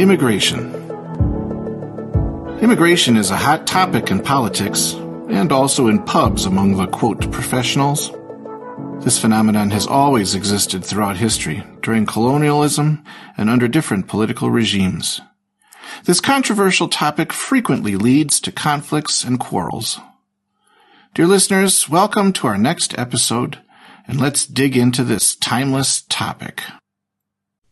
Immigration. Immigration is a hot topic in politics and also in pubs among the quote professionals. This phenomenon has always existed throughout history, during colonialism and under different political regimes. This controversial topic frequently leads to conflicts and quarrels. Dear listeners, welcome to our next episode, and let's dig into this timeless topic.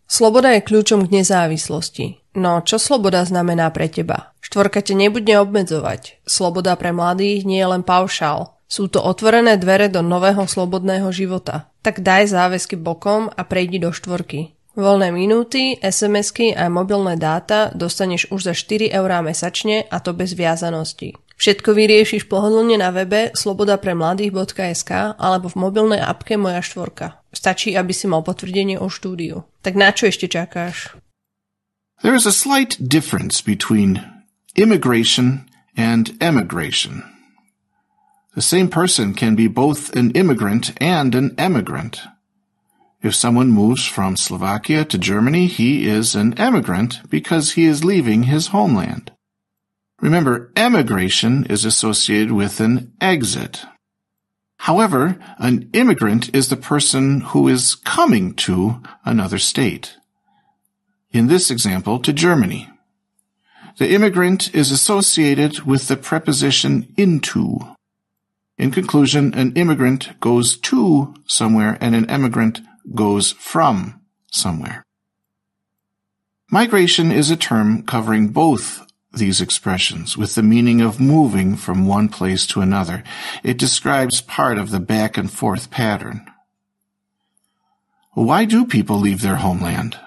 Sloboda je kľúčom k nezávislosti. No čo sloboda znamená pre teba? Štvorka te nebude obmedzovať. Sloboda pre mladých nie je len paušál. Sú to otvorené dvere do nového slobodného života. Tak daj záväzky bokom a prejdi do štvorky. Voľné minúty, SMS-ky a mobilné dáta dostaneš už za 4 eurá mesačne a to bez viazanosti. Všetko vyriešiš pohodlne na webe slobodapremladých.sk alebo v mobilnej apke Moja štvorka. Stačí, aby si mal potvrdenie o štúdiu. Tak na čo ešte čakáš? There is a slight difference between immigration and emigration. The same person can be both an immigrant and an emigrant. If someone moves from Slovakia to Germany, he is an emigrant because he is leaving his homeland. Remember, emigration is associated with an exit. However, an immigrant is the person who is coming to another state. In this example, to Germany. The immigrant is associated with the preposition into. In conclusion, an immigrant goes to somewhere and an emigrant goes from somewhere. Migration is a term covering both these expressions with the meaning of moving from one place to another. It describes part of the back and forth pattern. Why do people leave their homeland?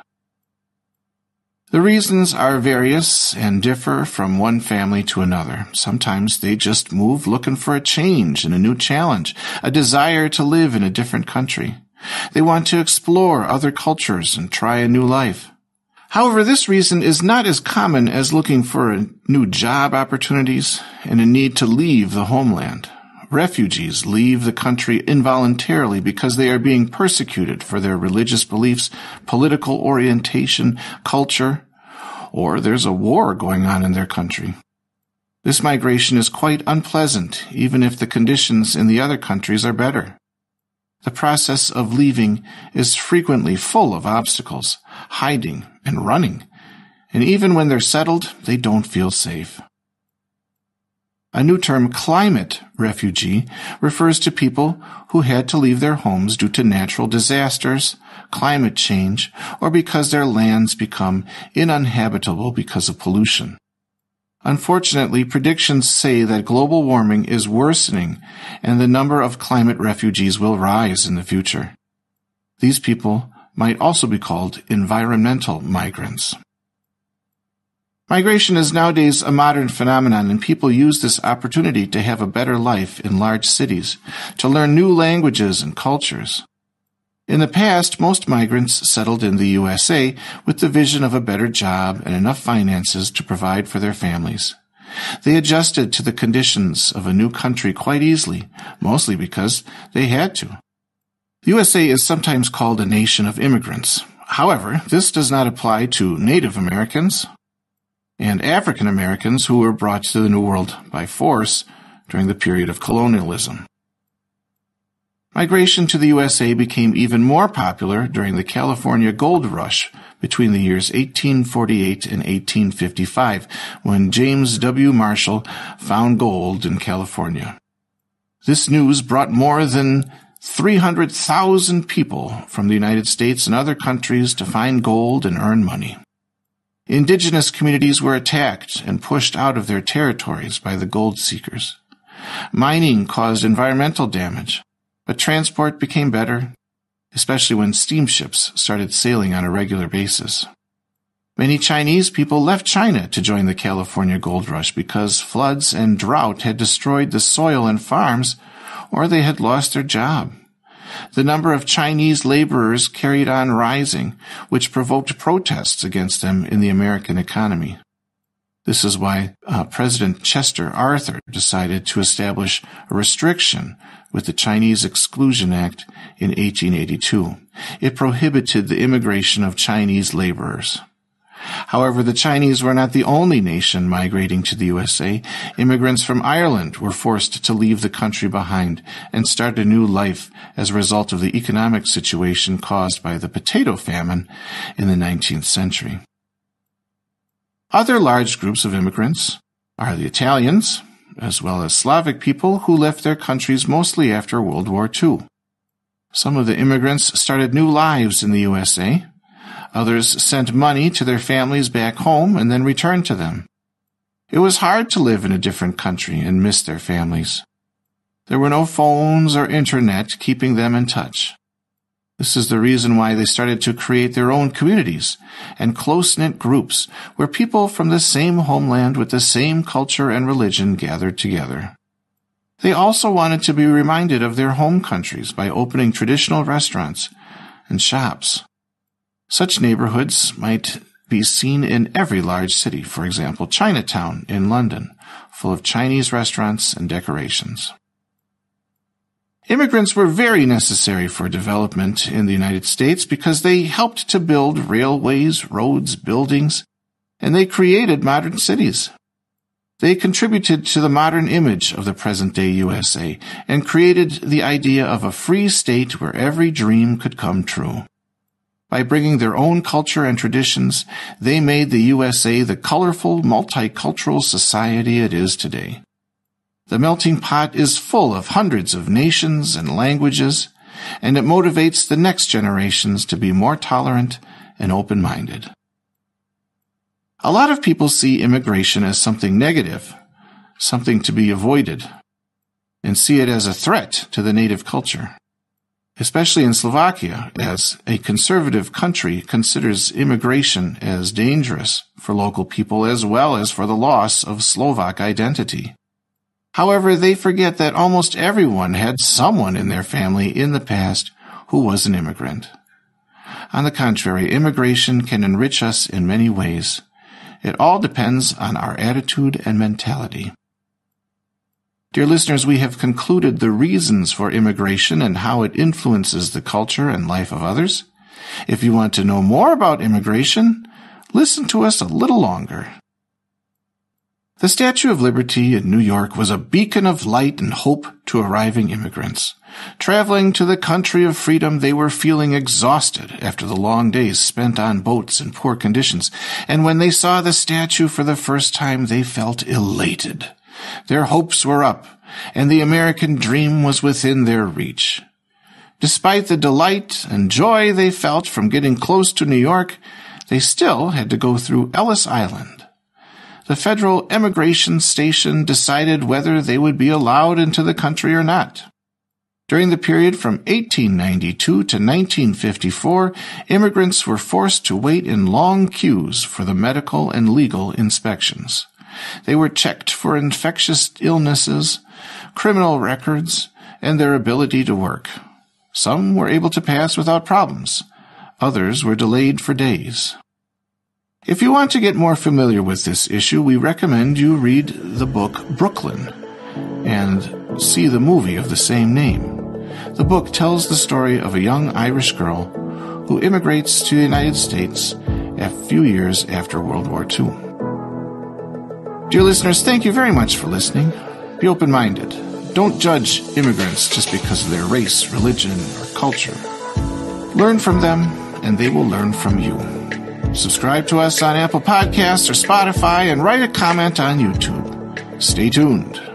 The reasons are various and differ from one family to another. Sometimes they just move looking for a change and a new challenge, a desire to live in a different country. They want to explore other cultures and try a new life. However, this reason is not as common as looking for new job opportunities and a need to leave the homeland. Refugees leave the country involuntarily because they are being persecuted for their religious beliefs, political orientation, culture, or there's a war going on in their country. This migration is quite unpleasant, even if the conditions in the other countries are better. The process of leaving is frequently full of obstacles, hiding and running, and even when they're settled, they don't feel safe. A new term, climate refugee, refers to people who had to leave their homes due to natural disasters, climate change, or because their lands become uninhabitable because of pollution. Unfortunately, predictions say that global warming is worsening and the number of climate refugees will rise in the future. These people might also be called environmental migrants. Migration is nowadays a modern phenomenon and people use this opportunity to have a better life in large cities, to learn new languages and cultures. In the past, most migrants settled in the USA with the vision of a better job and enough finances to provide for their families. They adjusted to the conditions of a new country quite easily, mostly because they had to. The USA is sometimes called a nation of immigrants. However, this does not apply to Native Americans and African Americans who were brought to the New World by force during the period of colonialism. Migration to the USA became even more popular during the California Gold Rush between the years 1848 and 1855, when James W. Marshall found gold in California. This news brought more than 300,000 people from the United States and other countries to find gold and earn money. Indigenous communities were attacked and pushed out of their territories by the gold seekers. Mining caused environmental damage but transport became better, especially when steamships started sailing on a regular basis. Many Chinese people left China to join the California gold rush because floods and drought had destroyed the soil and farms, or they had lost their job. The number of Chinese laborers carried on rising, which provoked protests against them in the American economy. This is why uh, President Chester Arthur decided to establish a restriction with the Chinese Exclusion Act in 1882. It prohibited the immigration of Chinese laborers. However, the Chinese were not the only nation migrating to the USA. Immigrants from Ireland were forced to leave the country behind and start a new life as a result of the economic situation caused by the potato famine in the 19th century. Other large groups of immigrants are the Italians, as well as Slavic people who left their countries mostly after World War II. Some of the immigrants started new lives in the USA. Others sent money to their families back home and then returned to them. It was hard to live in a different country and miss their families. There were no phones or internet keeping them in touch. This is the reason why they started to create their own communities and close-knit groups where people from the same homeland with the same culture and religion gathered together. They also wanted to be reminded of their home countries by opening traditional restaurants and shops. Such neighborhoods might be seen in every large city, for example, Chinatown in London, full of Chinese restaurants and decorations. Immigrants were very necessary for development in the United States because they helped to build railways, roads, buildings, and they created modern cities. They contributed to the modern image of the present day USA and created the idea of a free state where every dream could come true. By bringing their own culture and traditions, they made the USA the colorful, multicultural society it is today. The melting pot is full of hundreds of nations and languages, and it motivates the next generations to be more tolerant and open-minded. A lot of people see immigration as something negative, something to be avoided, and see it as a threat to the native culture. Especially in Slovakia, as a conservative country considers immigration as dangerous for local people as well as for the loss of Slovak identity. However, they forget that almost everyone had someone in their family in the past who was an immigrant. On the contrary, immigration can enrich us in many ways. It all depends on our attitude and mentality. Dear listeners, we have concluded the reasons for immigration and how it influences the culture and life of others. If you want to know more about immigration, listen to us a little longer. The Statue of Liberty in New York was a beacon of light and hope to arriving immigrants. Traveling to the country of freedom, they were feeling exhausted after the long days spent on boats in poor conditions, and when they saw the statue for the first time, they felt elated. Their hopes were up, and the American dream was within their reach. Despite the delight and joy they felt from getting close to New York, they still had to go through Ellis Island the federal immigration station decided whether they would be allowed into the country or not. During the period from 1892 to 1954, immigrants were forced to wait in long queues for the medical and legal inspections. They were checked for infectious illnesses, criminal records, and their ability to work. Some were able to pass without problems. Others were delayed for days. If you want to get more familiar with this issue, we recommend you read the book Brooklyn and see the movie of the same name. The book tells the story of a young Irish girl who immigrates to the United States a few years after World War II. Dear listeners, thank you very much for listening. Be open minded. Don't judge immigrants just because of their race, religion, or culture. Learn from them, and they will learn from you. Subscribe to us on Apple Podcasts or Spotify and write a comment on YouTube. Stay tuned.